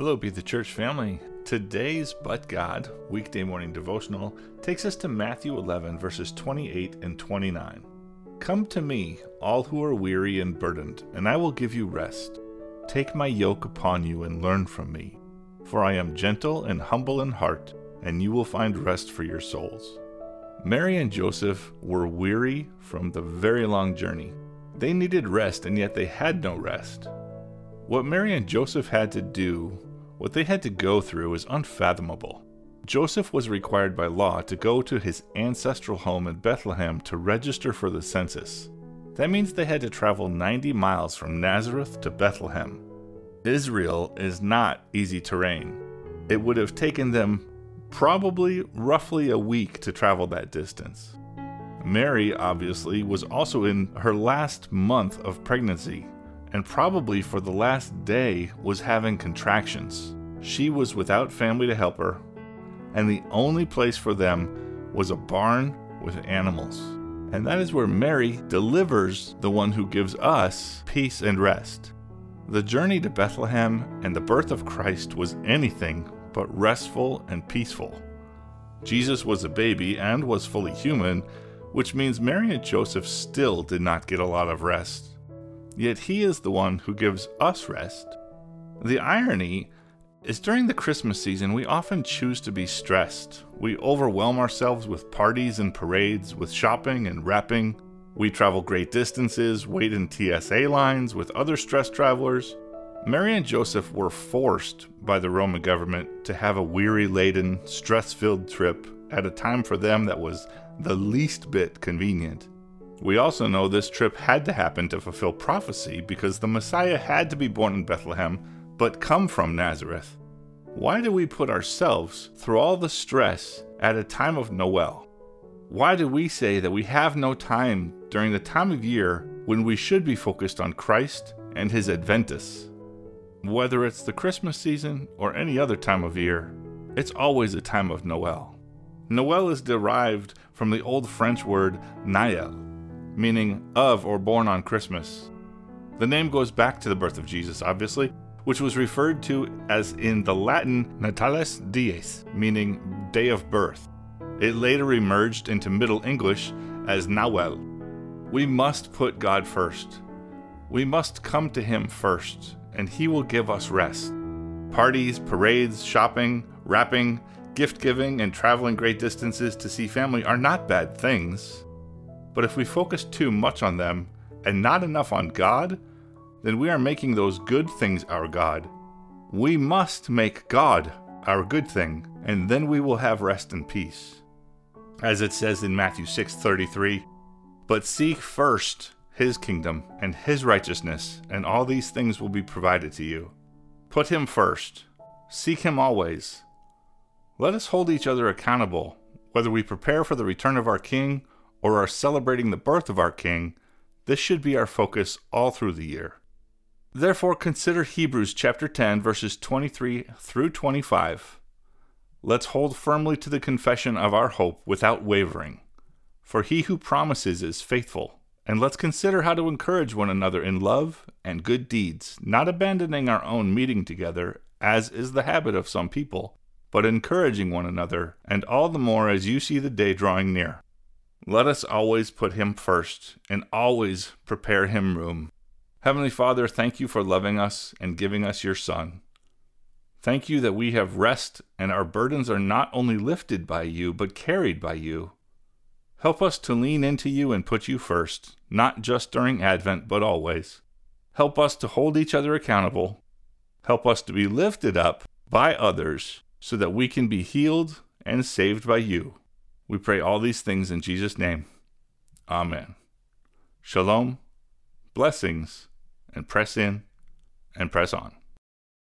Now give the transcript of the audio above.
Hello, Be the Church family. Today's But God weekday morning devotional takes us to Matthew 11, verses 28 and 29. Come to me, all who are weary and burdened, and I will give you rest. Take my yoke upon you and learn from me, for I am gentle and humble in heart, and you will find rest for your souls. Mary and Joseph were weary from the very long journey. They needed rest, and yet they had no rest. What Mary and Joseph had to do what they had to go through is unfathomable. Joseph was required by law to go to his ancestral home in Bethlehem to register for the census. That means they had to travel 90 miles from Nazareth to Bethlehem. Israel is not easy terrain. It would have taken them probably roughly a week to travel that distance. Mary, obviously, was also in her last month of pregnancy and probably for the last day was having contractions. She was without family to help her, and the only place for them was a barn with animals. And that is where Mary delivers the one who gives us peace and rest. The journey to Bethlehem and the birth of Christ was anything but restful and peaceful. Jesus was a baby and was fully human, which means Mary and Joseph still did not get a lot of rest yet He is the one who gives us rest. The irony is during the Christmas season, we often choose to be stressed. We overwhelm ourselves with parties and parades, with shopping and wrapping. We travel great distances, wait in TSA lines with other stressed travelers. Mary and Joseph were forced by the Roman government to have a weary laden, stress filled trip at a time for them that was the least bit convenient. We also know this trip had to happen to fulfill prophecy because the Messiah had to be born in Bethlehem but come from Nazareth. Why do we put ourselves through all the stress at a time of Noel? Why do we say that we have no time during the time of year when we should be focused on Christ and his Adventus? Whether it's the Christmas season or any other time of year, it's always a time of Noel. Noel is derived from the old French word Noël, meaning of or born on Christmas. The name goes back to the birth of Jesus, obviously, which was referred to as in the Latin Natalis Dies, meaning day of birth. It later emerged into Middle English as Nawel. We must put God first. We must come to Him first, and He will give us rest. Parties, parades, shopping, wrapping, gift giving, and traveling great distances to see family are not bad things. But if we focus too much on them and not enough on God, then we are making those good things our God. We must make God our good thing, and then we will have rest and peace. As it says in Matthew 6:33, "But seek first his kingdom and his righteousness, and all these things will be provided to you." Put him first. Seek him always. Let us hold each other accountable, whether we prepare for the return of our King or are celebrating the birth of our King, this should be our focus all through the year. Therefore, consider Hebrews chapter 10, verses 23 through 25. Let's hold firmly to the confession of our hope without wavering, for he who promises is faithful. And let's consider how to encourage one another in love and good deeds, not abandoning our own meeting together, as is the habit of some people, but encouraging one another, and all the more as you see the day drawing near. Let us always put him first and always prepare him room. Heavenly Father, thank you for loving us and giving us your Son. Thank you that we have rest and our burdens are not only lifted by you, but carried by you. Help us to lean into you and put you first, not just during Advent, but always. Help us to hold each other accountable. Help us to be lifted up by others so that we can be healed and saved by you. We pray all these things in Jesus' name. Amen. Shalom, blessings, and press in and press on.